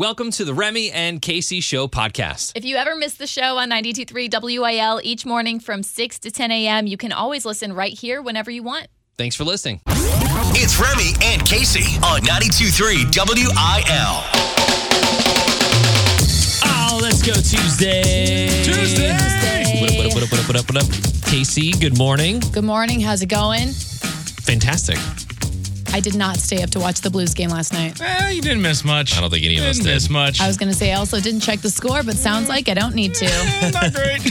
Welcome to the Remy and Casey Show podcast. If you ever miss the show on 92.3 WIL each morning from 6 to 10 a.m., you can always listen right here whenever you want. Thanks for listening. It's Remy and Casey on 92.3 WIL. Oh, let's go Tuesday. Tuesday. What up, what up, what up, what up, what up, what up? Casey, good morning. Good morning. How's it going? Fantastic. I did not stay up to watch the Blues game last night. Eh, you didn't miss much. I don't think any of us didn't did. miss much. I was going to say I also didn't check the score, but sounds like I don't need to. Not great.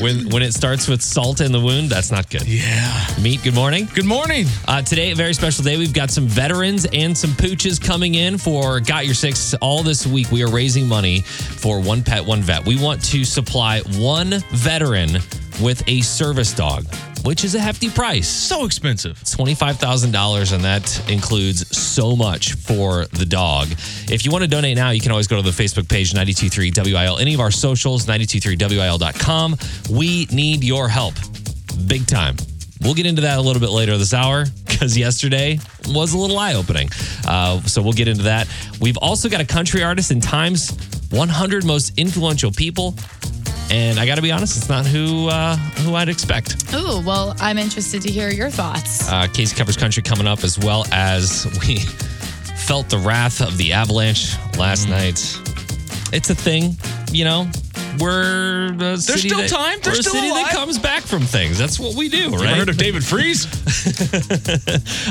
When when it starts with salt in the wound, that's not good. yeah. Meet, good morning. Good morning. Uh, today, a very special day. We've got some veterans and some pooches coming in for Got Your Six. All this week, we are raising money for One Pet, One Vet. We want to supply one veteran with a service dog, which is a hefty price. So expensive. $25,000, and that includes so much for the dog. If you want to donate now, you can always go to the Facebook page, 923WIL, any of our socials, 923WIL.com. We need your help big time. We'll get into that a little bit later this hour because yesterday was a little eye opening. Uh, so we'll get into that. We've also got a country artist in Time's 100 most influential people. And I got to be honest, it's not who uh, who I'd expect. Ooh, well, I'm interested to hear your thoughts. Uh, Casey covers country coming up, as well as we felt the wrath of the avalanche last night. It's a thing, you know. We're a city still that, time. They're we're a still city alive. that comes back from things. That's what we do, right? ever heard of David Freese?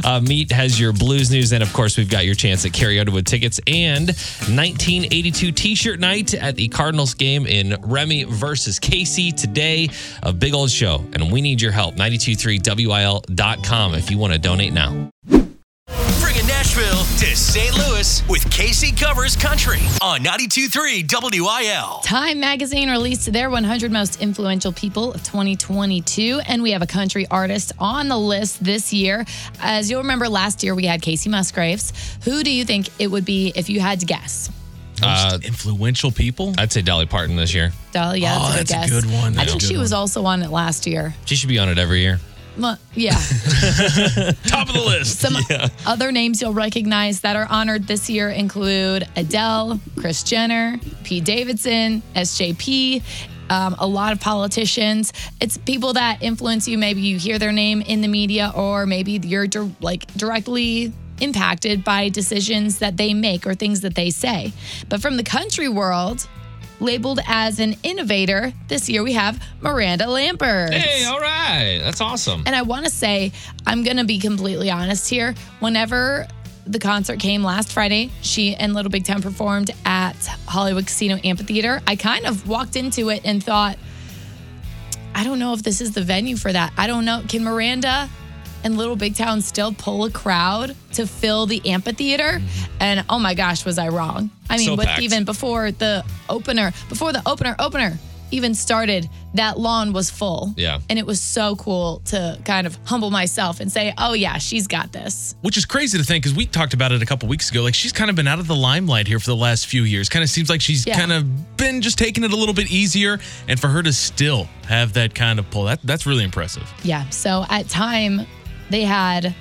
Uh, Meet has your blues news, and of course, we've got your chance at Carrie Underwood tickets and 1982 T-shirt night at the Cardinals game in Remy versus Casey today. A big old show, and we need your help. 923wil.com if you want to donate now. Bringing Nashville to St. Louis with Casey Covers Country on 92.3 WIL. Time magazine released their 100 most influential people of 2022, and we have a country artist on the list this year. As you'll remember, last year we had Kacey Musgraves. Who do you think it would be if you had to guess? Uh, Influential people. I'd say Dolly Parton this year. Dolly, yeah, Oh, that's, that's a a good good one. I That's a think good she was also on it last year. She should be on it every year. Well, yeah. Top of the list. Some other names you'll recognize that are honored this year include Adele, Kris Jenner, Pete Davidson, SJP. Um, a lot of politicians. It's people that influence you. Maybe you hear their name in the media, or maybe you're dir- like directly impacted by decisions that they make or things that they say. But from the country world, labeled as an innovator, this year we have Miranda Lambert. Hey, all right. That's awesome. And I want to say, I'm going to be completely honest here. Whenever the concert came last Friday, she and Little Big Town performed at Hollywood Casino Amphitheater. I kind of walked into it and thought, I don't know if this is the venue for that. I don't know. Can Miranda and Little Big Town still pull a crowd to fill the amphitheater? Mm-hmm. And oh my gosh, was I wrong? I mean, So with packed. even before the opener, before the opener, opener even started, that lawn was full. Yeah. And it was so cool to kind of humble myself and say, oh, yeah, she's got this. Which is crazy to think because we talked about it a couple weeks ago. Like she's kind of been out of the limelight here for the last few years. Kind of seems like she's Yeah. kind of been just taking it a little bit easier. And for her to still have that kind of pull, that that's really impressive. Yeah. So at time, they had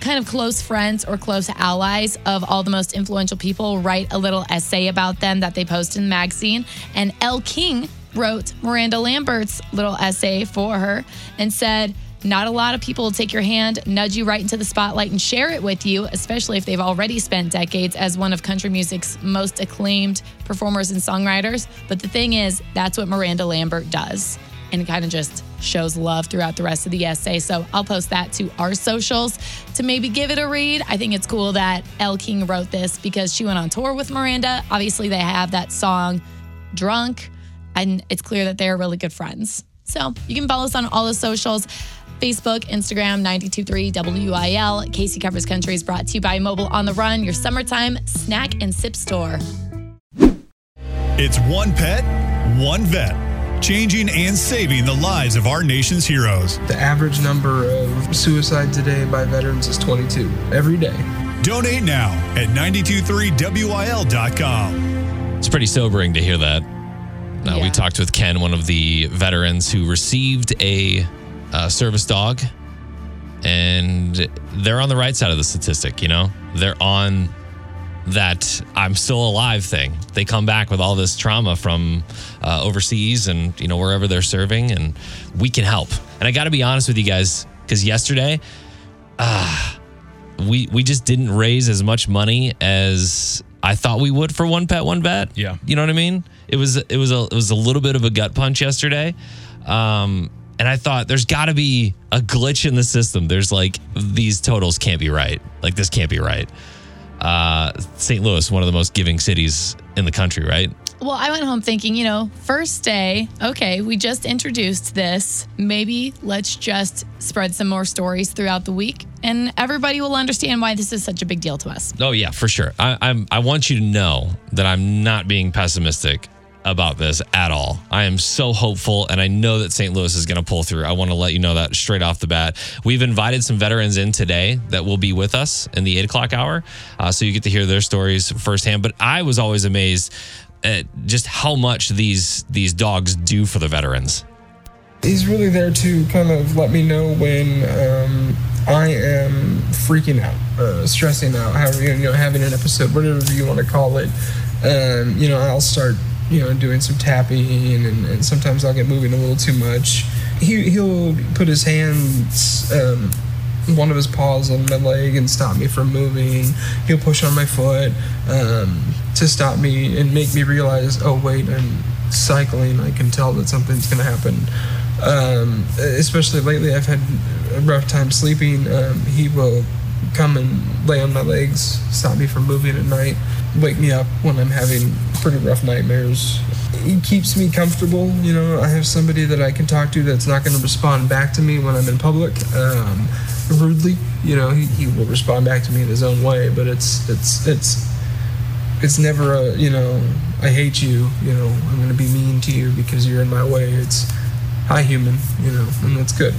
kind of close friends or close allies of all the most influential people write a little essay about them that they post in the magazine. And Elle King wrote Miranda Lambert's little essay for her and said, not a lot of people will take your hand, nudge you right into the spotlight, and share it with you, especially if they've already spent decades as one of country music's most acclaimed performers and songwriters. But the thing is, that's what Miranda Lambert does and kind of just shows love throughout the rest of the essay. So I'll post that to our socials to maybe give it a read. I think it's cool that Elle King wrote this because she went on tour with Miranda. Obviously, they have that song Drunk, and it's clear that they're really good friends. So you can follow us on all the socials. Facebook, Instagram, 923 WIL. Casey Covers Country is brought to you by Mobile on the Run, your summertime snack and sip store. It's one pet, one vet, changing and saving the lives of our nation's heroes. The average number of suicide today by veterans is 22 every day. Donate now at 923wil.com. It's pretty sobering to hear that. Uh, We talked with Ken, one of the veterans who received a uh, service dog, and they're on the right side of the statistic. You know, they're on that I'm still alive thing. They come back with all this trauma from uh, overseas and you know wherever they're serving, and we can help. And I got to be honest with you guys, because yesterday, ah, we we just didn't raise as much money as I thought we would for one pet one vet. Yeah. you know what I mean. It was it was a it was a little bit of a gut punch yesterday. Um, and I thought there's got to be a glitch in the system. There's like these totals can't be right. Like this can't be right. Uh, St. Louis, one of the most giving cities in the country, right? Well, I went home thinking, you know, first day, okay, we just introduced this. Maybe let's just spread some more stories throughout the week and everybody will understand why this is such a big deal to us. Oh yeah, for sure. I, I'm. I want you to know that I'm not being pessimistic about this at all. I am so hopeful, and I know that St. Louis is going to pull through. I want to let you know that straight off the bat. We've invited some veterans in today that will be with us in the eight o'clock hour, uh, so you get to hear their stories firsthand. But I was always amazed at just how much these these dogs do for the veterans. He's really there to kind of let me know when um, I am freaking out, uh, stressing out, however you know, having an episode, whatever you want to call it. Um, you know, I'll start, you know, doing some tapping, and, and sometimes I'll get moving a little too much. He he'll put his hands. Um, one of his paws on my leg and stop me from moving. He'll push on my foot um, to stop me and make me realize, oh wait, I'm cycling. I can tell that something's going to happen. Um, especially lately, I've had a rough time sleeping. Um, he will come and lay on my legs, stop me from moving at night, wake me up when I'm having pretty rough nightmares. He keeps me comfortable. You know, I have somebody that I can talk to that's not going to respond back to me when I'm in public. Um, rudely, you know, he, he will respond back to me in his own way, but it's it's it's it's never a you know I hate you. You know, I'm going to be mean to you because you're in my way. It's hi human, you know, and that's good.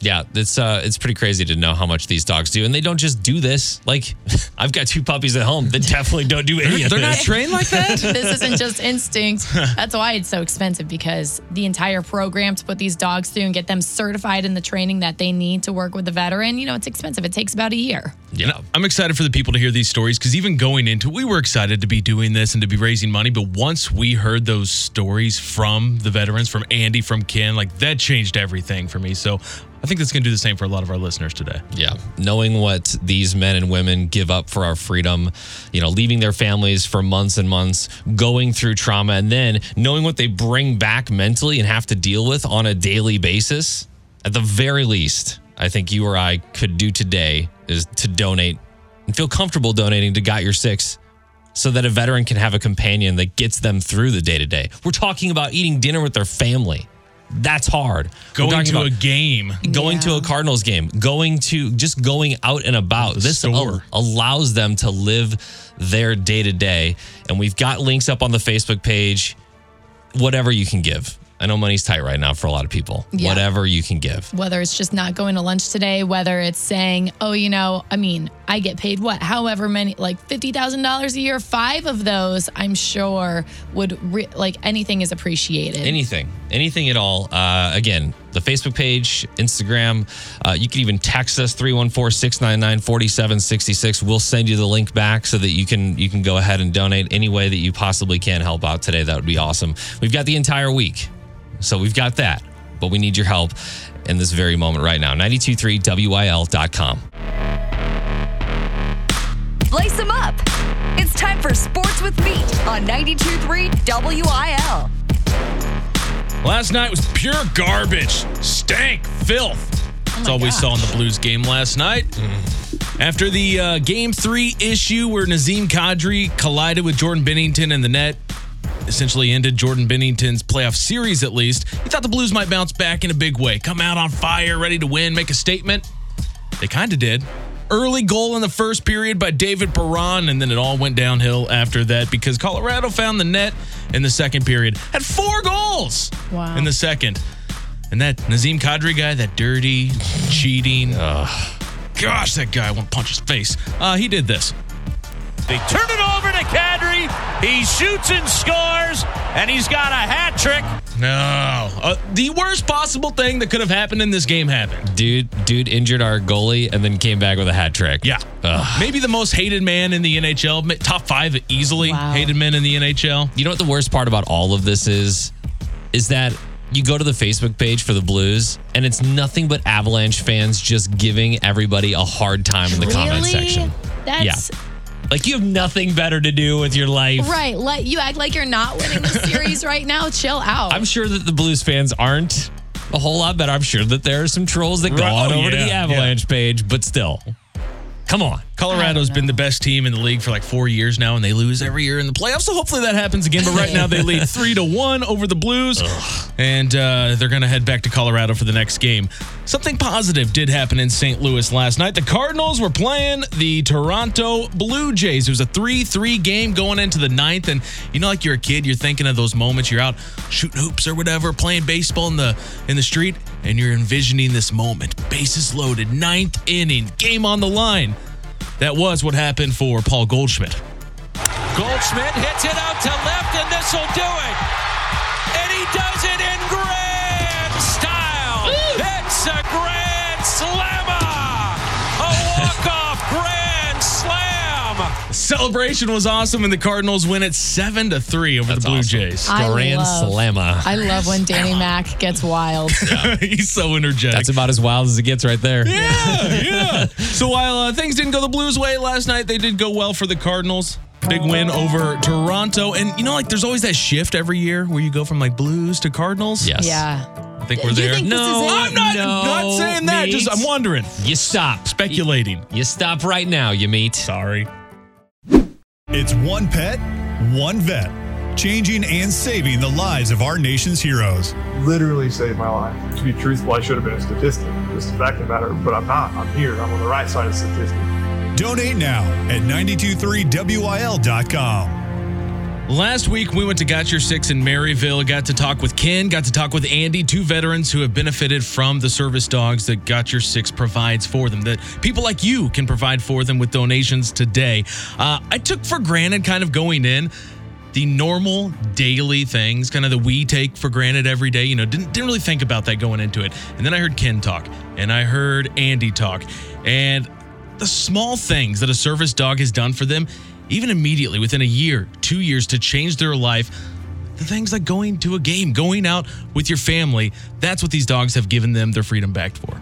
Yeah, it's uh, it's pretty crazy to know how much these dogs do, and they don't just do this. Like, I've got two puppies at home that definitely don't do any of They're not trained like that. this isn't just instinct. That's why it's so expensive because the entire program to put these dogs through and get them certified in the training that they need to work with the veteran, you know, it's expensive. It takes about a year. yeah, I'm excited for the people to hear these stories because even going into we were excited to be doing this and to be raising money. But once we heard those stories from the veterans, from Andy, from Ken, like that changed everything for me. So I think that's going to do the same for a lot of our listeners today. yeah. Knowing what these men and women give up for our freedom, you know, leaving their families for months and months, going through trauma, and then knowing what they bring back mentally and have to deal with on a daily basis. At the very least, I think you or I could do today is to donate and feel comfortable donating to Got Your Six so that a veteran can have a companion that gets them through the day to day. We're talking about eating dinner with their family. That's hard. Going to a game. going to a Cardinals game, going to just going out and about. This store. allows them to live their day to day. And we've got links up on the Facebook page. Whatever you can give. I know money's tight right now for a lot of people. Yeah. Whatever you can give. Whether it's just not going to lunch today, whether it's saying, oh, you know, I mean, I get paid what, however many, like $50,000 a year, five of those, I'm sure would, re- like, anything is appreciated. Anything, anything at all. Uh, again, the Facebook page, Instagram. Uh, you can even text us 314-699-4766. We'll send you the link back so that you can you can go ahead and donate any way that you possibly can help out today. That would be awesome. We've got the entire week. So we've got that. But we need your help in this very moment right now. 923wil.com. Lace them up. It's time for Sports with Meat on 92.3 WIL. Last night was pure garbage, stank, filth. That's all we saw in the Blues game last night. After the uh, game three issue where Nazim Kadri collided with Jordan Binnington in the net, essentially ended Jordan Binnington's playoff series at least. He thought the Blues might bounce back in a big way, come out on fire, ready to win, make a statement. They kind of did. Early goal in the first period by David Perron, and then it all went downhill after that because Colorado found the net in the second period. Had four goals Wow. in the second. And that Nazim Kadri guy, that dirty, cheating, gosh, that guy, I want to punch his face. Uh, he did this. They turn it over to Kadri. He shoots and scores, and he's got a hat trick. No. Uh, the worst possible thing that could have happened in this game happened. Dude, dude injured our goalie and then came back with a hat trick. Yeah. Ugh. Maybe the most hated man in the NHL, top five easily Wow. hated men in the NHL. You know what the worst part about all of this is? Is that you go to the Facebook page for the Blues and it's nothing but Avalanche fans just giving everybody a hard time in the comment section. That's Like you have nothing better to do with your life. right. Like you act like you're not winning the series right now. Chill out. I'm sure that the Blues fans aren't a whole lot better. I'm sure that there are some trolls that go Right. on Oh, over to the Avalanche page, but still. Come on. Colorado's been the best team in the league for like four years now, and they lose every year in the playoffs. So hopefully that happens again. But right now they lead three to one over the Blues, and uh, they're going to head back to Colorado for the next game. Something positive did happen in St. Louis last night. The Cardinals were playing the Toronto Blue Jays. It was a three-three game going into the ninth, and you know, like you're a kid, you're thinking of those moments. You're out shooting hoops or whatever, playing baseball in the in the street, and you're envisioning this moment. Bases loaded, ninth inning, game on the line. That was what happened for Paul Goldschmidt. Goldschmidt hits it out to left, and this will do it. And he does it in grand style. It's a grand slammer. Celebration was awesome, and the Cardinals win it seven to three over That's the Blue awesome. Jays. I Grand love- Slammer. I love when Danny Mac gets wild. He's so energetic. That's about as wild as it gets right there. yeah, yeah. So while uh, things didn't go the Blues' way last night, they did go well for the Cardinals. Big win over Toronto, and you know, like there's always that shift every year where you go from like Blues to Cardinals. Yes. yeah. I think we're you there. think No. I'm not, No, not saying that. mate. Just I'm wondering, You stop. speculating. You stop right now, you meet. Sorry. It's one pet, one vet, changing and saving the lives of our nation's heroes. literally saved my life. To be truthful, I should have been a statistic, just a fact of the matter, but I'm not. I'm here. I'm on the right side of statistics. Donate now at 923wil.com. Last week, we went to Got Your Six in Maryville. Got to talk with Ken, got to talk with Andy, two veterans who have benefited from the service dogs that Got Your Six provides for them, that people like you can provide for them with donations today. Uh, I took for granted, kind of going in, the normal daily things, kind of that we take for granted every day. You know, didn't, didn't really think about that going into it. And then I heard Ken talk, and I heard Andy talk, and the small things that a service dog has done for them, even immediately within a year, two years to change their life. The things like going to a game, going out with your family, that's what these dogs have given them their freedom back for.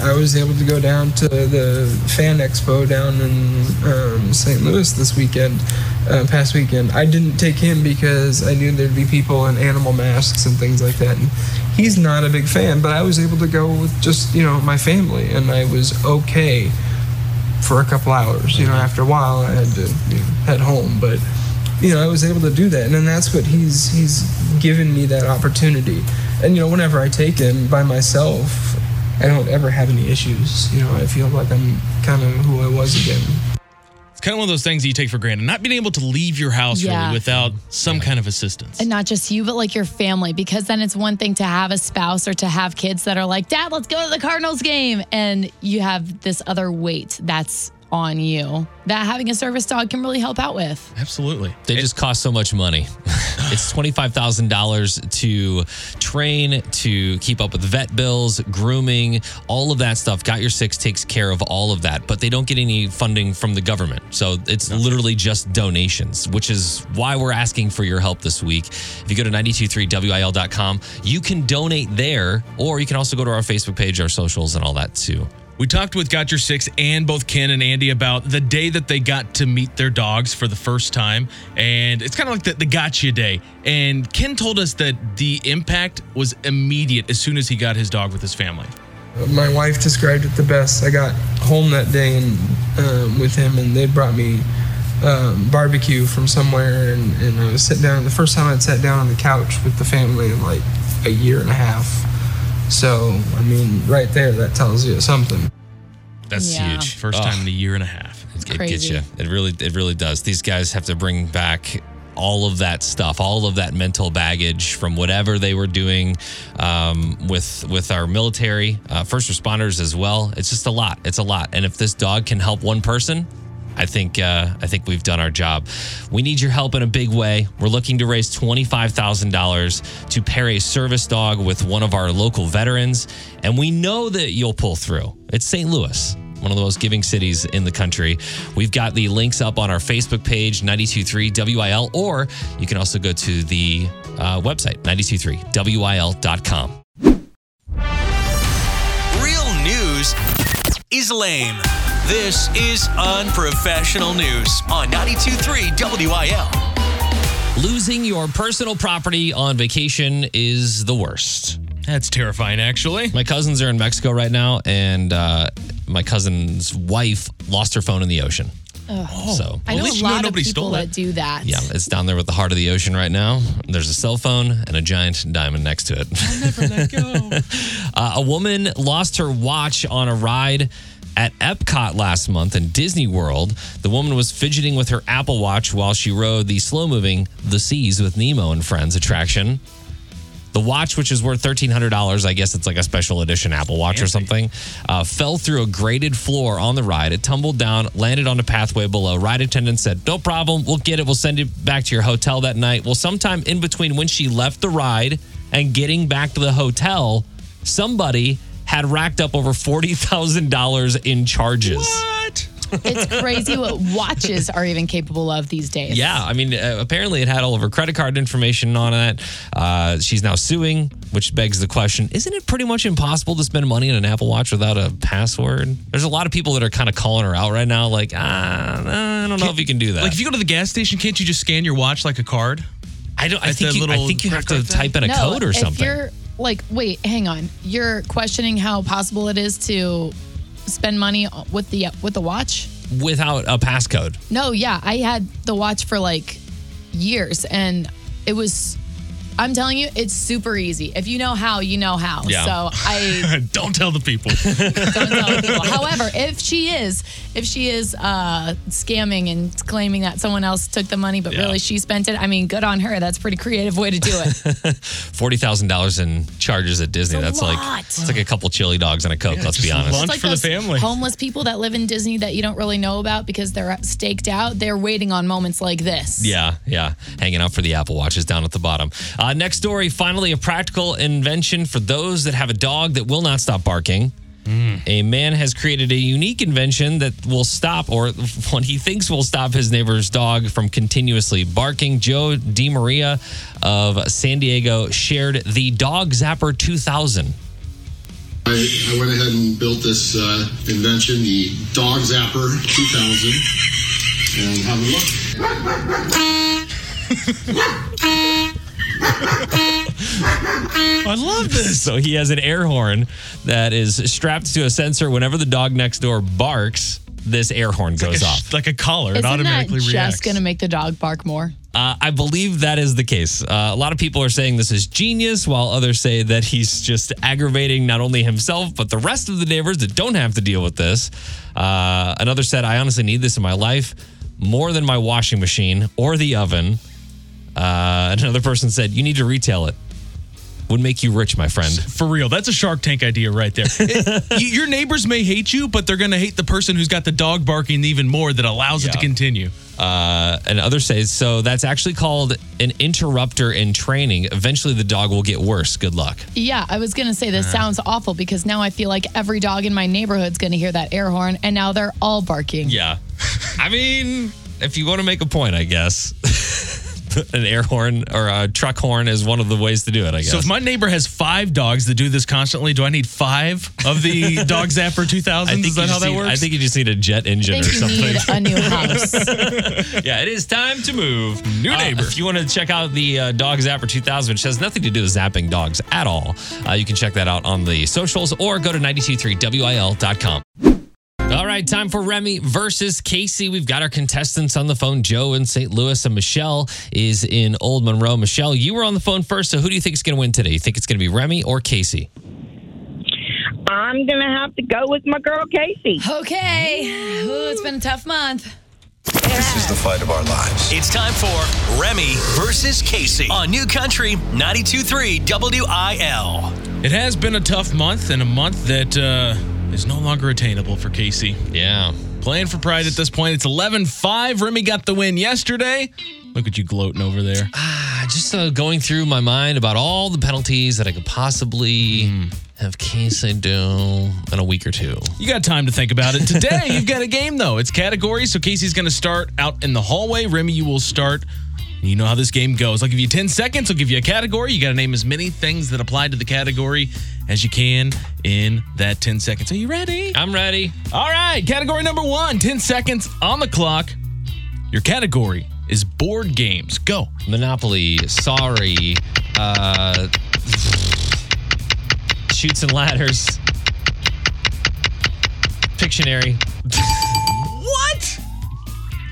I was able to go down to the fan expo down in um, St. Louis this weekend, uh, past weekend. I didn't take him because I knew there'd be people in animal masks and things like that. And he's not a big fan, but I was able to go with just you know my family, and I was okay for a couple hours. You know, mm-hmm. after a while, I had to you know, head home, but you know, I was able to do that, and then that's what he's he's given me that opportunity. And you know, whenever I take him by myself, I don't ever have any issues. You know, I feel like I'm kind of who I was again. It's kind of one of those things that you take for granted, not being able to leave your house Yeah. really without some kind of assistance. And not just you, but like your family, because then it's one thing to have a spouse or to have kids that are like, Dad, let's go to the Cardinals game. And you have this other weight that's on you that having a service dog can really help out with. Absolutely. They just cost so much money. it's $25,000 to train, to keep up with vet bills, grooming, all of that stuff. Got Your Six takes care of all of that, but they don't get any funding from the government. So it's literally just donations, which is why we're asking for your help this week. If you go to 923wil.com, you can donate there, or you can also go to our Facebook page, our socials, and all that too. We talked with Got Your Six and both Ken and Andy about the day that they got to meet their dogs for the first time. And it's kind of like the, the gotcha day. And Ken told us that the impact was immediate as soon as he got his dog with his family. My wife described it the best. I got home that day and um, with him, and they brought me um, barbecue from somewhere, and, and I was sitting down. The first time I'd sat down on the couch with the family in like a year and a half. So I mean, right there, that tells you something. That's Yeah. huge. First Oh. time in a year and a half. It gets you. It really, it really does. These guys have to bring back all of that stuff, all of that mental baggage from whatever they were doing um, with with our military, uh, first responders as well. It's just a lot. It's a lot. And if this dog can help one person, I think uh, I think we've done our job. We need your help in a big way. We're looking to raise twenty five thousand dollars to pair a service dog with one of our local veterans, and we know that you'll pull through. It's St. Louis. One of the most giving cities in the country. We've got the links up on our Facebook page, 923 WIL, or you can also go to the uh, website, 923WIL.com. Real news is lame. This is unprofessional news on 92.3 WIL. Losing your personal property on vacation is the worst. That's terrifying, actually. My cousins are in Mexico right now, and uh, my cousin's wife lost her phone in the ocean. Oh, so, I at know least a you know lot of nobody people stole that it. do that. yeah, it's down there with the heart of the ocean right now. There's a cell phone and a giant diamond next to it. I'll never let go. uh, a woman lost her watch on a ride at Epcot last month in Disney World. The woman was fidgeting with her Apple Watch while she rode the slow moving The Seas with Nemo and Friends attraction. The watch, which is worth $1,300, I guess it's like a special edition Apple Watch or something, uh, fell through a grated floor on the ride. It tumbled down, landed on a pathway below. Ride attendant said, No problem. We'll get it. We'll send it back to your hotel that night. Well, sometime in between when she left the ride and getting back to the hotel, somebody had racked up over $40,000 in charges. What? It's crazy what watches are even capable of these days. Yeah, I mean, uh, apparently it had all of her credit card information on it. Uh, she's now suing, which begs the question: Isn't it pretty much impossible to spend money on an Apple Watch without a password? There's a lot of people that are kind of calling her out right now, like, ah, I don't know if you can do that. Like, if you go to the gas station, can't you just scan your watch like a card? I don't. I think you, I think you have to type in a no, code or if something. you're like, wait, hang on. You're questioning how possible it is to spend money with the with the watch? without a passcode. No, yeah, I had the watch for like years, and it was. I'm telling you, it's super easy. If you know how, you know how. Yeah. So I Don't tell the people. don't tell people. However, if she is, if she is uh, scamming and claiming that someone else took the money, but Yeah. really she spent it, I mean, good on her. That's a pretty creative way to do it. Forty thousand dollars in charges at Disney. It's a That's like it's like a couple chili dogs and a coke. let's be honest. lunch It's for the family. Homeless people that live in Disney that you don't really know about because they're staked out. They're waiting on moments like this. Yeah, yeah. Hanging out for the Apple Watches down at the bottom. Uh, next story finally, a practical invention for those that have a dog that will not stop barking. A man has created a unique invention that will stop, or what he thinks will stop his neighbor's dog from continuously barking. Joe DiMaria of San Diego shared the Dog Zapper 2000. I, I went ahead and built this uh, invention, the Dog Zapper 2000, and have a look. I love this. So he has an air horn that is strapped to a sensor. Whenever the dog next door barks, this air horn goes Like a, off. like a collar. it Isn't that automatically just reacts. going to make the dog bark more? Uh, I believe that is the case. Uh, a lot of people are saying this is genius, while others say that he's just aggravating not only himself, but the rest of the neighbors that don't have to deal with this. Uh, another said, I honestly need this in my life more than my washing machine or the oven. Uh, another person said, You need to retail it. Would make you rich, my friend. For real, that's a Shark Tank idea right there. It- your neighbors may hate you, but they're going to hate the person who's got the dog barking even more that allows it to continue. Uh, and others say, so that's actually called an interrupter in training. Eventually, the dog will get worse. Good luck. Yeah, I was going to say this sounds awful because now I feel like every dog in my neighborhood's going to hear that air horn and now they're all barking. Yeah. I mean, if you want to make a point, I guess. An air horn or a truck horn is one of the ways to do it, I guess. So if my neighbor has five dogs that do this constantly, do I need five of the Dog Zapper 2000? I think Is that you how just that need- works? I think you just need a jet I engine or think you something. need a new house. yeah, it is time to move. New Uh, neighbor. if you want to check out the uh, Dog Zapper 2000, which has nothing to do with zapping dogs at all, uh, you can check that out on the socials or go to 923wil.com. All right, time for Remy versus Casey. We've got our contestants on the phone, Joe in St. Louis, and Michelle is in Old Monroe. Michelle, you were on the phone first, so who do you think is going to win today? You think it's going to be Remy or Casey? I'm going to have to go with my girl Casey. okay. Ooh, it's been a tough month. This is the fight of our lives. It's time for Remy versus Casey on New Country 92.3 WIL. it has been a tough month and a month that uh, is no longer attainable for Casey. Yeah. playing for pride at this point. It's 11 5. Remy got the win yesterday. Look at you gloating over there. Ah, just uh, going through my mind about all the penalties that I could possibly Hmm. have Casey do in a week or two. You got time to think about it. Today, you've got a game, though. It's category. So Casey's going to start out in the hallway. Remy, you will start. You know how this game goes. I'll give you 10 seconds. I'll give you a category. You got to name as many things that apply to the category as you can in that 10 seconds. Are you ready? I'm ready. All right. Category number one 10 seconds on the clock. Your category is board games. Go. Monopoly, sorry, uh, Chutes and Ladders, Pictionary. What?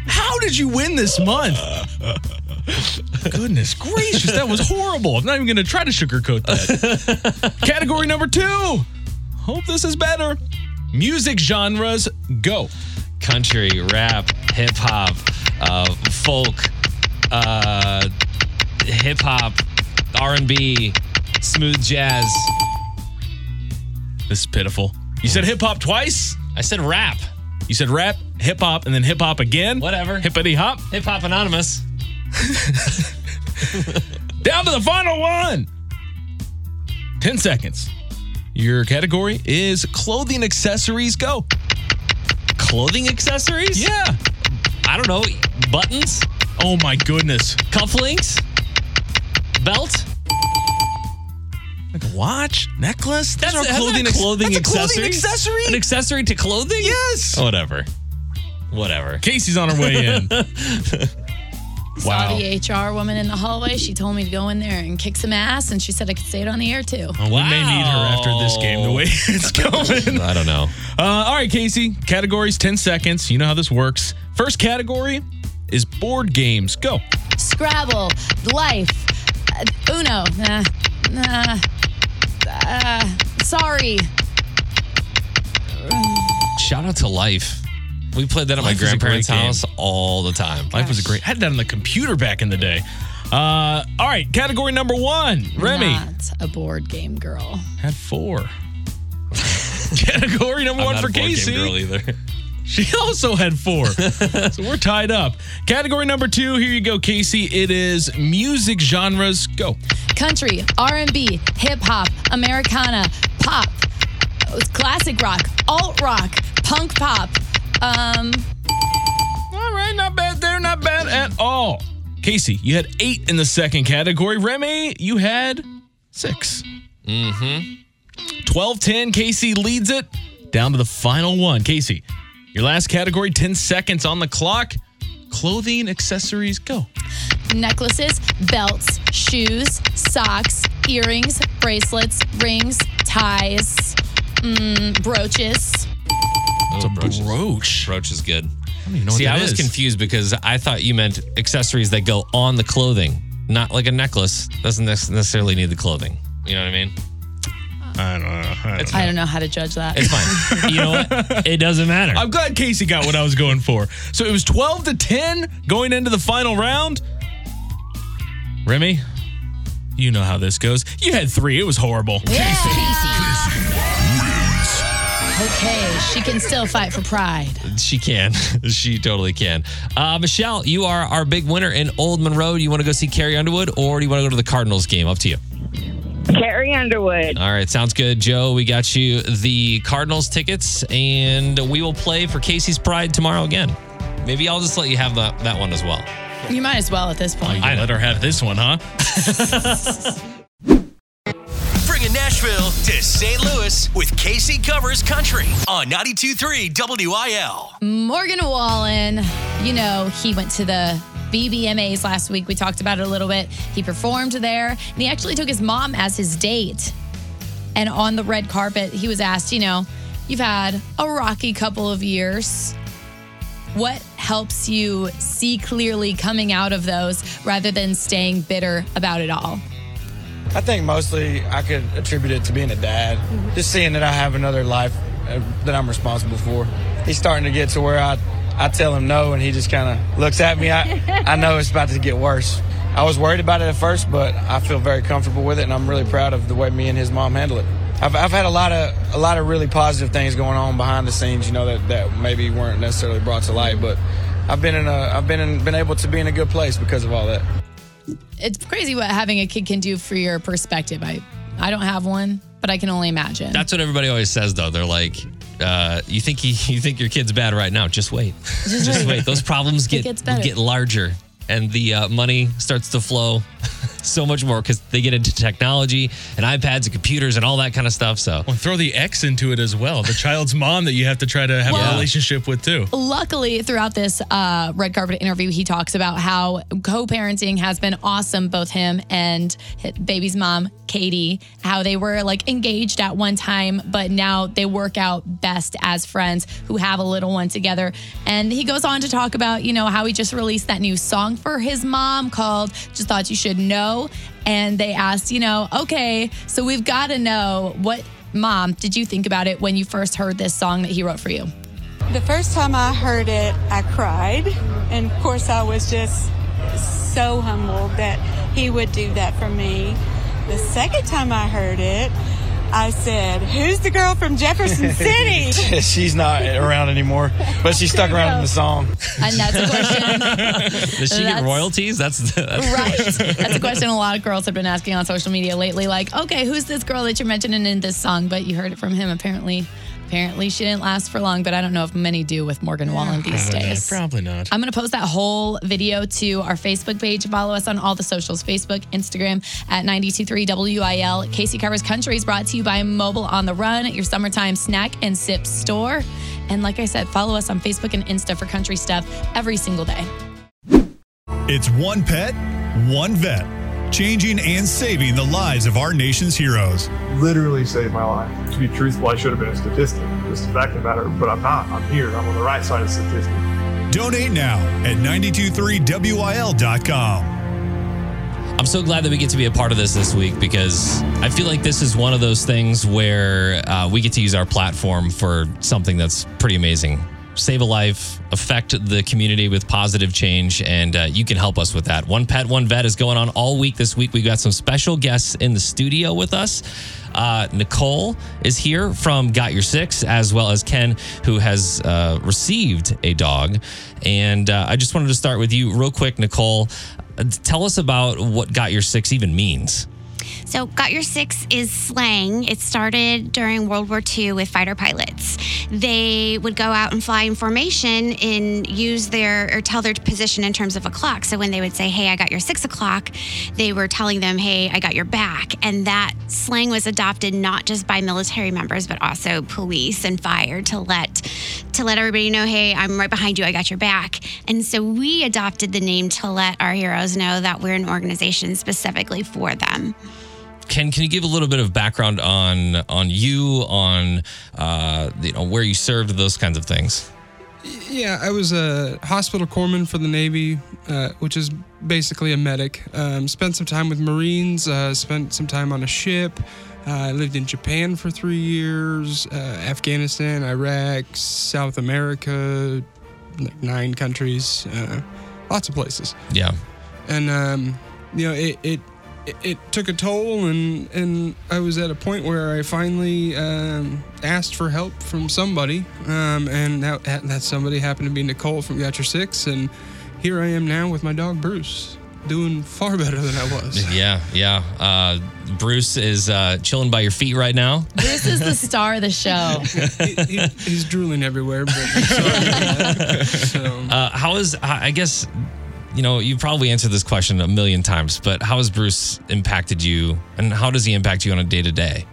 How did you win this month? Goodness gracious, that was horrible. I'm not even going to try to sugarcoat that. Category number two. Hope this is better. Music genres, go. country, rap, hip hop, uh, folk, uh, hip hop, R and B, smooth jazz. This is pitiful. You said hip hop twice. I said rap. You said rap, hip hop, and then hip hop again. Whatever. Hippity hop. Hip hop anonymous. Down to the final one. 10 seconds. Your category is clothing accessories. Go. Clothing accessories? Yeah. I don't know. Buttons, Oh my goodness. cufflinks, belt. Like a watch, necklace. Those are isn't clothing, clothing that's a clothing accessory. accessory. An accessory to clothing? Yes. Whatever. Whatever. Casey's on her way in. Saw the HR woman in the hallway. She told me to go in there and kick some ass, and she said I could say it on the air too. Well, we may need her after this game, the way it's going. I don't know. Uh, all right, Casey. Categories 10 seconds. You know how this works. First category is board games. Go. Scrabble, Life, uh, Uno, nah, nah, uh, sorry. Shout out to Life. We played that at my Life is a grandparents' great game. house all the time. Life was a great. I had that on the computer back in the day. Uh, all right, category number one. Remy Not a board game girl. had four. category number I'm one not for a board game Casey. girl either. She also had four. so we're tied up. Category number two. Here you go, Casey. It is music genres. Go. Country, R&B, hip hop, Americana, pop, classic rock, alt rock, punk pop. Um, All right, not bad there. Not bad at all. Casey, you had eight in the second category. Remy, you had six. Mm-hmm. 12 10. Casey leads it. Down to the final one. Casey, your last category, 10 seconds on the clock. Clothing, accessories, go. necklaces, belts, shoes, socks, earrings, bracelets, rings, ties, mm, brooches. Oh, it's a brooch. Brooch is good. I don't even know what See, that I was is. confused because I thought you meant accessories that go on the clothing, not like a necklace. Doesn't nec- necessarily need the clothing. You know what I mean? I don't know. I don't I don't know how to judge that. It's fine. you know what? It doesn't matter. I'm glad Casey got what I was going for. So it was 12 to 10 going into the final round. Remy, you know how this goes. You had three. It was horrible. Okay, she can still fight for pride. She can. she totally can. Uh, Michelle, you are our big winner in Old Monroe. Do you want to go see Carrie Underwood or do you want to go to the Cardinals game? Up to you. Carrie Underwood. All right, sounds good. Joe, we got you the Cardinals tickets and we will play for Casey's Pride tomorrow again. Maybe I'll just let you have that, that one as well. You might as well at this point. I let her have this one, huh? To St. Louis with Casey Covers Country on 92.3 WIL. Morgan Wallen, you know, he went to the BBMAs last week. We talked about it a little bit. He performed there, and he actually took his mom as his date. And on the red carpet, he was asked, you know, you've had a rocky couple of years. What helps you see clearly coming out of those rather than staying bitter about it all? I think mostly I could attribute it to being a dad. Just seeing that I have another life uh, that I'm responsible for. He's starting to get to where I, I tell him no, and he just kind of looks at me. I, I know it's about to get worse. I was worried about it at first, but I feel very comfortable with it, and I'm really proud of the way me and his mom handle it. I've, I've had a lot of a lot of really positive things going on behind the scenes. You know that, that maybe weren't necessarily brought to light, but I've been in a I've been in, been able to be in a good place because of all that. It's crazy what having a kid can do for your perspective. I I don't have one, but I can only imagine. That's what everybody always says, though. They're like, uh, you think he, you think your kid's bad right now? Just wait, just, wait. wait. Those problems get get larger, and the uh, money starts to flow so much more because they get into technology and iPads and computers and all that kind of stuff. So Well, throw the X into it as well. The child's mom that you have to try to have a relationship with too. Luckily, throughout this uh, red carpet interview, he talks about how co-parenting has been awesome. Both him and baby's mom, Katie, how they were like engaged at one time, but now they work out best as friends who have a little one together. And he goes on to talk about, you know, how he just released that new song for his mom called "Just Thought You Should Know." And they asked, you know, okay, so we've got to know what. Mom, did you think about it when you first heard this song that he wrote for you? The first time I heard it, I cried. And of course, I was just so humbled that he would do that for me. The second time I heard it, I said, Who's the girl from Jefferson City? she's not around anymore, but she stuck around in the song. And that's a question. does she get royalties? That's, that's right. That's a question a lot of girls have been asking on social media lately. Like, okay, who's this girl that you're mentioning in this song? But you heard it from him. Apparently, apparently she didn't last for long. But I don't know if many do with Morgan Wallen these uh, days. Probably not. I'm going to post that whole video to our Facebook page. Follow us on all the socials Facebook, Instagram at 923 WIL. Casey Covers Country is brought to you by Mobile on the Run, your summertime snack and sip store. And like I said, follow us on Facebook and Insta for country stuff every single day. It's one pet, one vet, changing and saving the lives of our nation's heroes. Literally saved my life. To be truthful, I should have been a statistic. Just the fact of the matter, but I'm not. I'm here. I'm on the right side of the statistic. Donate now at 923wil.com. I'm so glad that we get to be a part of this this week because I feel like this is one of those things where uh, we get to use our platform for something that's pretty amazing. Save a life, affect the community with positive change, and uh, you can help us with that. One Pet, One Vet is going on all week this week. We've got some special guests in the studio with us. Uh, Nicole is here from Got Your Six, as well as Ken, who has uh, received a dog. And uh, I just wanted to start with you real quick, Nicole. Uh, Tell us about what Got Your Six even means. So, Got Your Six is slang. It started during World War II with fighter pilots. They would go out and fly in formation and use their or tell their position in terms of a clock. So, when they would say, Hey, I got your six o'clock, they were telling them, Hey, I got your back. And that slang was adopted not just by military members, but also police and fire to let to let everybody know, hey, I'm right behind you, I got your back. And so we adopted the name to let our heroes know that we're an organization specifically for them. Ken, can you give a little bit of background on on you, on uh, you know where you served, those kinds of things? Yeah, I was a hospital corpsman for the Navy, uh, which is basically a medic. Um, spent some time with Marines, uh, spent some time on a ship. Uh, I lived in Japan for three years, uh, Afghanistan, Iraq, South America, like nine countries, uh, lots of places. Yeah. And, um, you know, it, it, it, it took a toll, and, and I was at a point where I finally um, asked for help from somebody, um, and that, that somebody happened to be Nicole from Got Your Six, and here I am now with my dog Bruce, doing far better than I was. Yeah, yeah. Uh, Bruce is uh, chilling by your feet right now. Bruce is the star of the show. he, he- he's drooling everywhere, but I'm sorry. So, Uh, how is I guess you know you probably answered this question a million times, but how has Bruce impacted you, and how does he impact you on a day to day?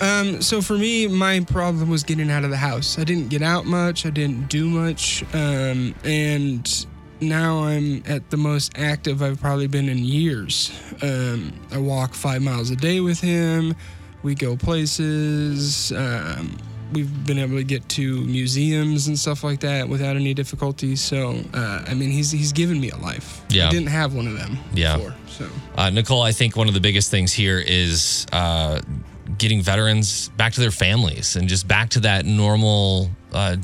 Um, so for me, my problem was getting out of the house. I didn't get out much. I didn't do much. Um, and now I'm at the most active I've probably been in years. Um, I walk five miles a day with him. We go places. Um, we've been able to get to museums and stuff like that without any difficulty. So, uh, I mean, he's he's given me a life. Yeah. I didn't have one of them Yeah. before. So. Uh, Nicole, I think one of the biggest things here is uh, getting veterans back to their families and just back to that normal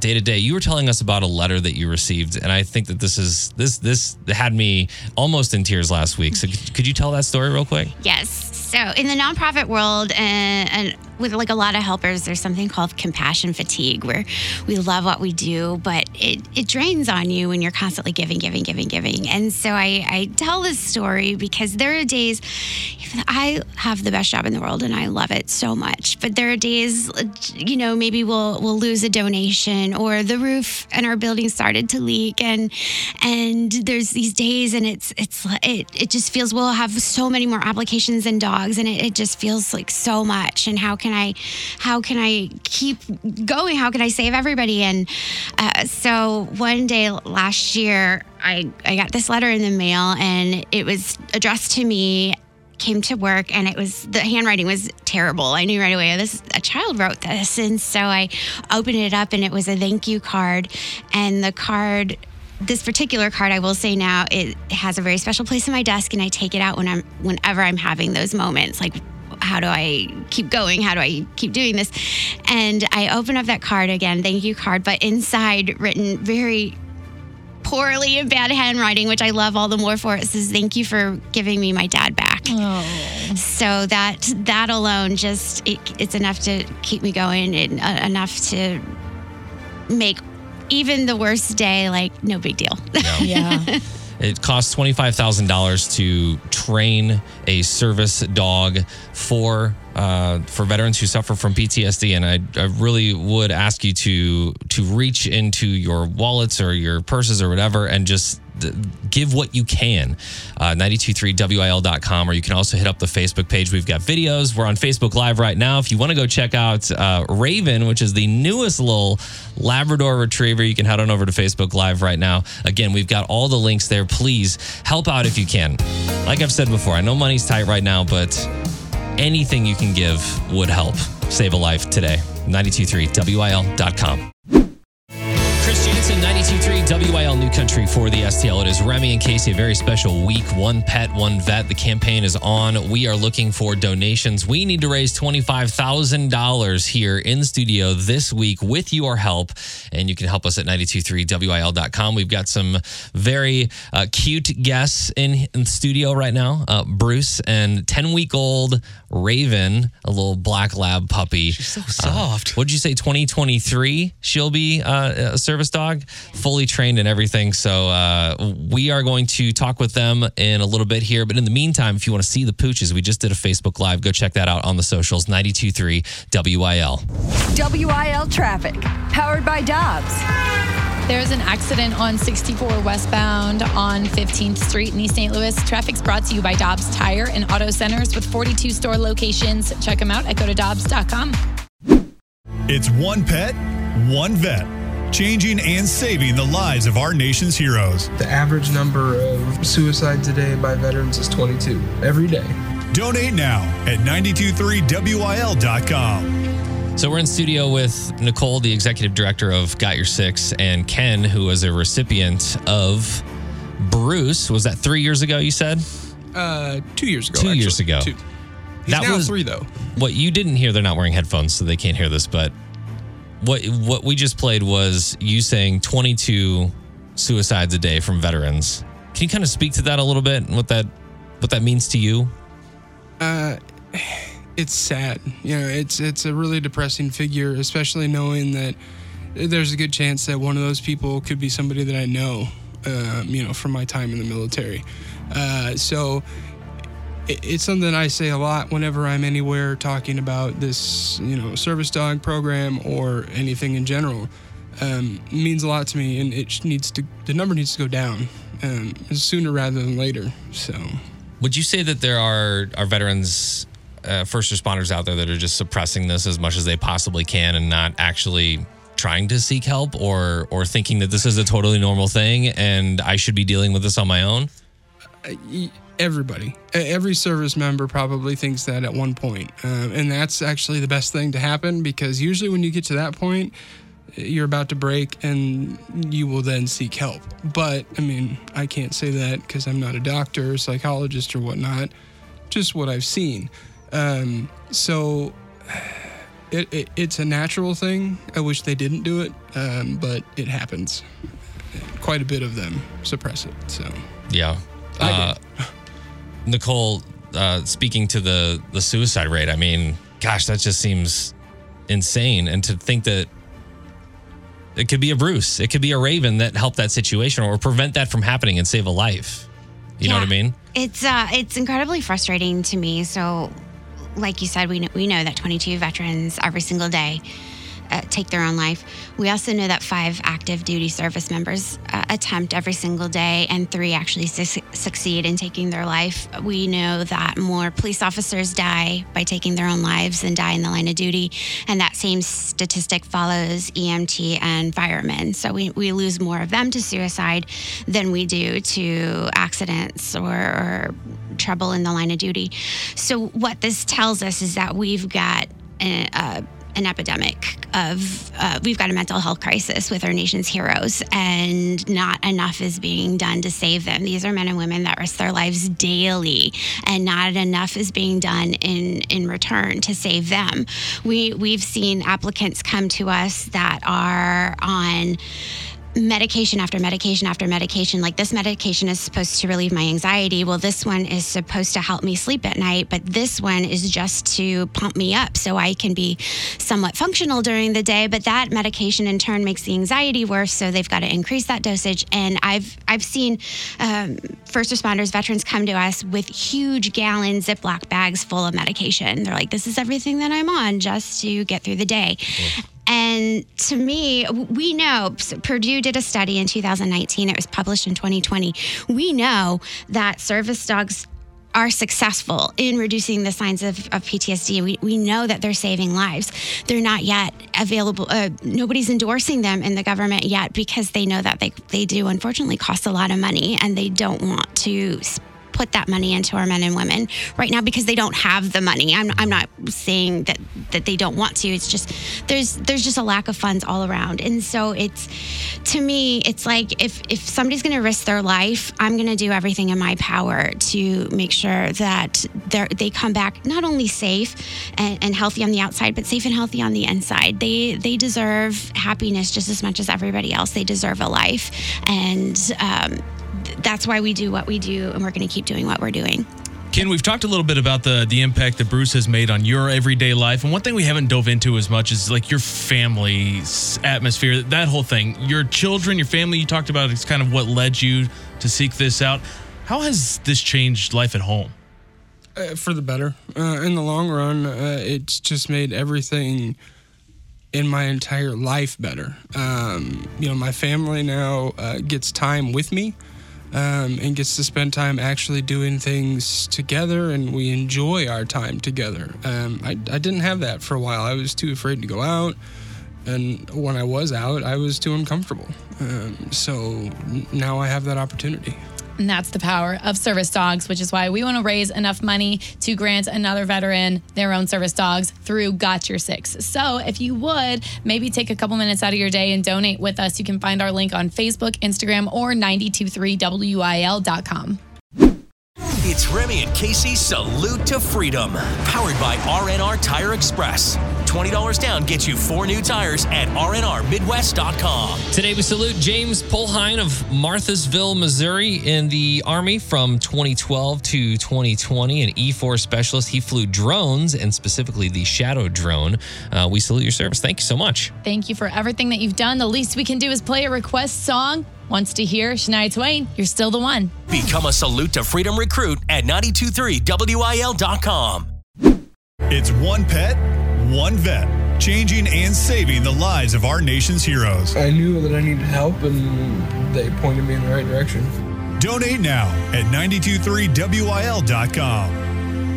day to day. You were telling us about a letter that you received, and I think that this is this this had me almost in tears last week. So could, could you tell that story real quick? Yes. So, in the nonprofit world, and, and with like a lot of helpers, there's something called compassion fatigue, where we love what we do, but it, it drains on you when you're constantly giving, giving, giving, giving. And so I, I tell this story because there are days, I have the best job in the world and I love it so much, but there are days, you know, maybe we'll we'll lose a donation or the roof in our building started to leak, and and there's these days, and it's it's it it just feels we'll have so many more applications than dogs, and it, it just feels like so much. And how can I how can I keep going? How can I save everybody? And uh, so one day last year, I I got this letter in the mail, and it was addressed to me came to work and it was the handwriting was terrible. I knew right away this a child wrote this, and so I opened it up and it was a thank you card, and the card. This particular card, I will say now, it has a very special place in my desk, and I take it out when I'm, whenever I'm having those moments, like how do I keep going? How do I keep doing this? And I open up that card again, thank you card, but inside written very poorly in bad handwriting, which I love all the more for. It says, "Thank you for giving me my dad back." So that that alone just it, it's enough to keep me going and uh, enough to make even the worst day like no big deal. Yeah. It costs $25,000 to train a service dog for uh, for veterans who suffer from PTSD. And I, I really would ask you to to reach into your wallets or your purses or whatever and just give what you can. Uh, 923wil.com, or you can also hit up the Facebook page. We've got videos. We're on Facebook Live right now. If you want to go check out uh, Raven, which is the newest little Labrador retriever, you can head on over to Facebook Live right now. Again, we've got all the links there. Please help out if you can. Like I've said before, I know money's tight right now, but anything you can give would help save a life today. 923wil.com. Chris Janson, 92.3 WIL New Country for the STL. It is Remy and Casey, a very special week. One pet, one vet. The campaign is on. We are looking for donations. We need to raise $25,000 here in studio this week with your help. And you can help us at 923wil.com. We've got some very uh, cute guests in, in the studio right now uh, Bruce and 10 week old Raven, a little black lab puppy. She's so soft. what'd you say, 2023? She'll be uh, a service dog, fully trained and everything. So uh, we are going to talk with them in a little bit here. But in the meantime, if you want to see the pooches, we just did a Facebook Live. Go check that out on the socials, 923 WIL. WIL traffic, powered by Dobbs. There's an accident on 64 westbound on 15th Street in East St. Louis. Traffic's brought to you by Dobbs Tire and Auto Centers with 42 store locations. Check them out at go to Dobbs.com. It's one pet, one vet, changing and saving the lives of our nation's heroes. The average number of suicides a day by veterans is 22 every day. Donate now at 923wil.com. So we're in studio with Nicole, the executive director of Got Your Six, and Ken, who was a recipient of Bruce. Was that three years ago? You said Uh, two years ago. two actually. years ago. Two. He's now three though. What you didn't hear, they're not wearing headphones, so they can't hear this. But what what we just played was you saying 22 suicides a day from veterans. Can you kind of speak to that a little bit and what that what that means to you? Uh, it's sad. You know, it's it's a really depressing figure, especially knowing that there's a good chance that one of those people could be somebody that I know. Um, you know, from my time in the military. Uh, so it's something I say a lot whenever I'm anywhere talking about this, you know, service dog program or anything in general. Um, it means a lot to me, and it needs to the number needs to go down um, sooner rather than later. So. Would you say that there are are veterans, uh, first responders out there that are just suppressing this as much as they possibly can and not actually trying to seek help, or or thinking that this is a totally normal thing and I should be dealing with this on my own? Everybody. Every service member probably thinks that at one point. Um, and that's actually the best thing to happen because usually when you get to that point you're about to break and you will then seek help. But i mean i can't say that because i'm not a doctor or psychologist or whatnot just what i've seen. Um, so it, it, it's a natural thing. I wish they didn't do it um, but it happens. Quite a bit of them suppress it so. Yeah. I Uh, Nicole, uh, speaking to the the suicide rate, I mean, gosh, that just seems insane. And to think that it could be a Bruce, it could be a Raven that helped that situation or prevent that from happening and save a life. You know what I mean? It's uh, it's incredibly frustrating to me. So, like you said, we know, we know that 22 veterans every single day take their own life. We also know that five active duty service members uh, attempt every single day, and three actually su- succeed in taking their life. We know that more police officers die by taking their own lives than die in the line of duty, and that same statistic follows EMT and firemen. So we, we lose more of them to suicide than we do to accidents or, or trouble in the line of duty. So what this tells us is that we've got a, a an epidemic of uh, we've got a mental health crisis with our nation's heroes and not enough is being done to save them. These are men and women that risk their lives daily and not enough is being done in in return to save them. We we've seen applicants come to us that are on medication after medication after medication. Like this medication is supposed to relieve my anxiety. Well, this one is supposed to help me sleep at night, but this one is just to pump me up so I can be somewhat functional during the day. But that medication in turn makes the anxiety worse, so they've got to increase that dosage. And I've I've seen um, first responders, veterans come to us with huge gallon Ziploc bags full of medication. They're like, "This is everything that I'm on just to get through the day." And to me, we know Purdue did a study in 2019. It was published in 2020. We know that service dogs are successful in reducing the signs of, of PTSD. We, we know that they're saving lives. They're not yet available. Uh, nobody's endorsing them in the government yet because they know that they, they do unfortunately cost a lot of money and they don't want to put that money into our men and women right now because they don't have the money. I'm, I'm not saying that that they don't want to. It's just there's there's just a lack of funds all around, and so it's to me it's like if if somebody's going to risk their life, I'm going to do everything in my power to make sure that they they come back not only safe and, and healthy on the outside, but safe and healthy on the inside. They they deserve happiness just as much as everybody else. They deserve a life, and um, that's why we do what we do, and we're going to keep doing what we're doing. Ken, we've talked a little bit about the the impact that Bruce has made on your everyday life, and one thing we haven't dove into as much is like your family's atmosphere, that whole thing. Your children, your family. You talked about is kind of what led you to seek this out. How has this changed life at home? Uh, for the better. Uh, in the long run, uh, it's just made everything in my entire life better. Um, you know, my family now uh, gets time with me um, and gets to spend time actually doing things together, and we enjoy our time together. Um, I, I didn't have that for a while. I was too afraid to go out. And when I was out, I was too uncomfortable. Um, so now I have that opportunity. And that's the power of service dogs, which is why we want to raise enough money to grant another veteran their own service dogs through Got Your Six. So if you would, maybe take a couple minutes out of your day and donate with us. You can find our link on Facebook, Instagram, or 923wil.com. It's Remy and Casey Salute to Freedom, powered by RNR Tire Express. $20 down gets you four new tires at rnrmidwest.com. Today we salute James Polhine of Marthasville, Missouri, in the Army from 2012 to 2020, an E4 specialist. He flew drones and specifically the Shadow drone. Uh, we salute your service. Thank you so much. Thank you for everything that you've done. The least we can do is play a request song. Wants to hear Shania Twain, You're Still the One. Become a Salute to Freedom recruit at 923wil.com. It's one pet, one vet, changing and saving the lives of our nation's heroes. I knew that I needed help, and they pointed me in the right direction. Donate now at 923wil.com.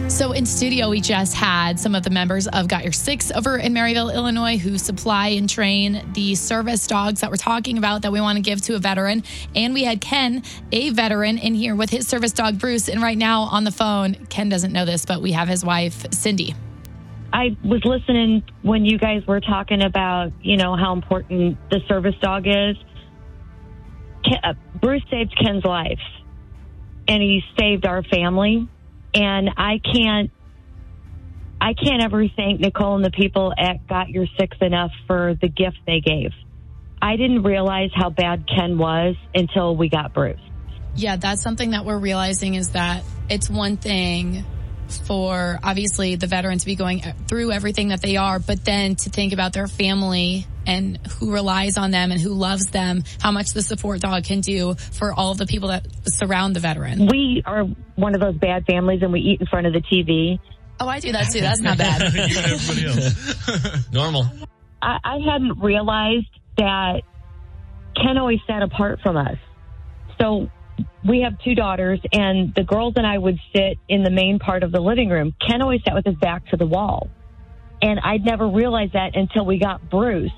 So in studio, we just had some of the members of Got Your Six over in Maryville, Illinois, who supply and train the service dogs that we're talking about that we want to give to a veteran. And we had Ken, a veteran, in here with his service dog, Bruce. And right now on the phone, Ken doesn't know this, but we have his wife, Cindy. I was listening when you guys were talking about, you know, how important the service dog is. Uh, Bruce saved Ken's life, and he saved our family. And I can't, I can't ever thank Nicole and the people at Got Your Six enough for the gift they gave. I didn't realize how bad Ken was until we got Bruce. Yeah, that's something that we're realizing is that it's one thing for obviously the veteran to be going through everything that they are, but then to think about their family and who relies on them and who loves them, how much the support dog can do for all the people that surround the veteran. We are one of those bad families and we eat in front of the TV. Oh, I do that too. That's not bad. Normal. I, I hadn't realized that Ken always sat apart from us. So we have two daughters, and the girls and I would sit in the main part of the living room. Ken always sat with his back to the wall. And I'd never realized that until we got Bruce.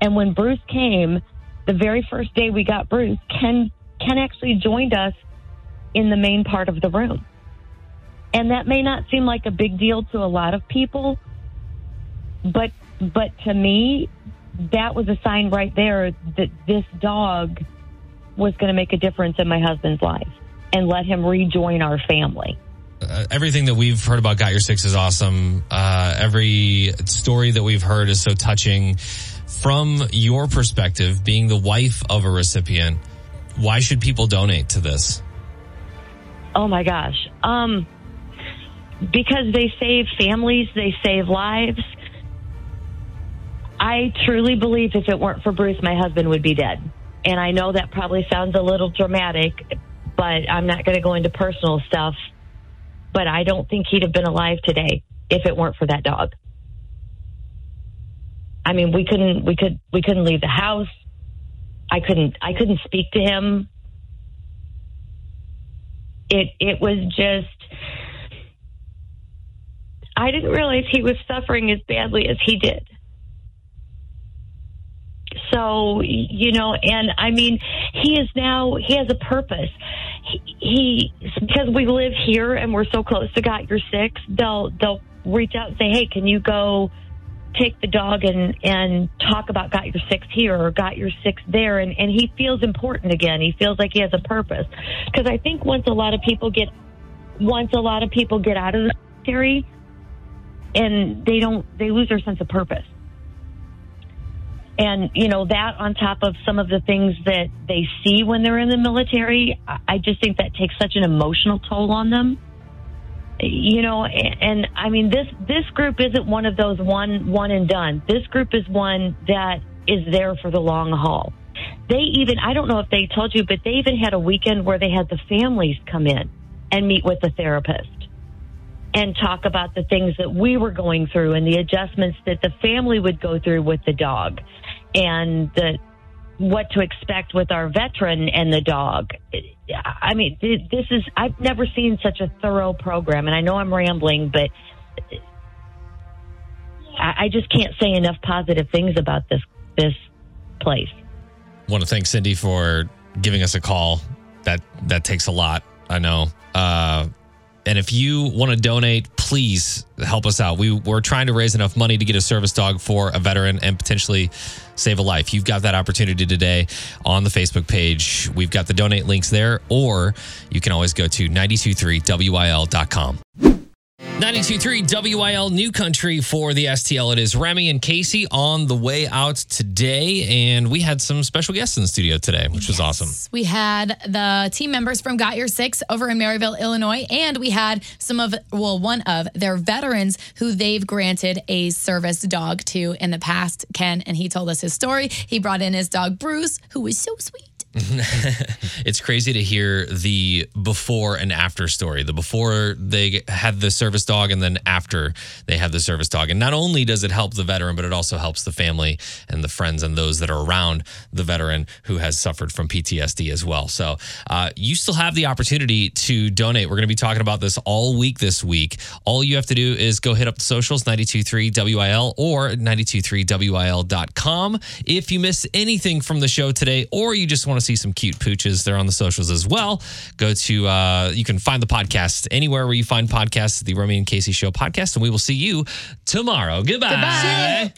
And when Bruce came, the very first day we got Bruce, Ken Ken actually joined us in the main part of the room. And that may not seem like a big deal to a lot of people, but but to me, that was a sign right there that this dog was going to make a difference in my husband's life and let him rejoin our family. Uh, everything that we've heard about Got Your Six is awesome. Uh, every story that we've heard is so touching. From your perspective, being the wife of a recipient, why should people donate to this? Oh my gosh. Um, because they save families, they save lives. I truly believe if it weren't for Bruce, my husband would be dead. And I know that probably sounds a little dramatic, but I'm not going to go into personal stuff. But I don't think he'd have been alive today if it weren't for that dog. I mean, we couldn't, we could, we couldn't leave the house. I couldn't, I couldn't speak to him. It, it was just, I didn't realize he was suffering as badly as he did. So, you know, and I mean, he is now, he has a purpose. He, he because we live here and we're so close to Got Your Six, they'll, they'll reach out and say, hey, can you go take the dog and, and talk about Got Your Six here or Got Your Six there? And, and he feels important again. He feels like he has a purpose. Because I think once a lot of people get, once a lot of people get out of the military and they don't, they lose their sense of purpose and you know that on top of some of the things that they see when they're in the military i just think that takes such an emotional toll on them. You know and, and i mean this this group isn't one of those one one and done. This group is one that is there for the long haul. They even i don't know if they told you but they even had a weekend where they had the families come in and meet with the therapist and talk about the things that we were going through and the adjustments that the family would go through with the dog and the what to expect with our veteran and the dog. I mean, this is I've never seen such a thorough program and I know I'm rambling, but I just can't say enough positive things about this this place. want to thank Cindy for giving us a call. That that takes a lot. I know. Uh, and if you want to donate, please help us out. We, we're trying to raise enough money to get a service dog for a veteran and potentially save a life. You've got that opportunity today on the Facebook page. We've got the donate links there, or you can always go to 923wil.com. 92.3 WIL New Country for the STL. It is Remy and Casey on the way out today. And we had some special guests in the studio today, which was awesome. We had the team members from Got Your Six over in Maryville, Illinois, and we had some of, well, one of their veterans who they've granted a service dog to in the past, Ken, and he told us his story. He brought in his dog, Bruce, who was so sweet. it's crazy to hear the before and after story. The before they had the service dog, and then after they had the service dog. And not only does it help the veteran, but it also helps the family and the friends and those that are around the veteran who has suffered from PTSD as well. So uh, you still have the opportunity to donate. We're going to be talking about this all week this week. All you have to do is go hit up the socials 923 WIL or 923WIL.com. If you miss anything from the show today, or you just want to see some cute pooches. They're on the socials as well. Go to, uh, you can find the podcast anywhere where you find podcasts, the Remy and Casey Show podcast, and we will see you tomorrow. Goodbye. Goodbye.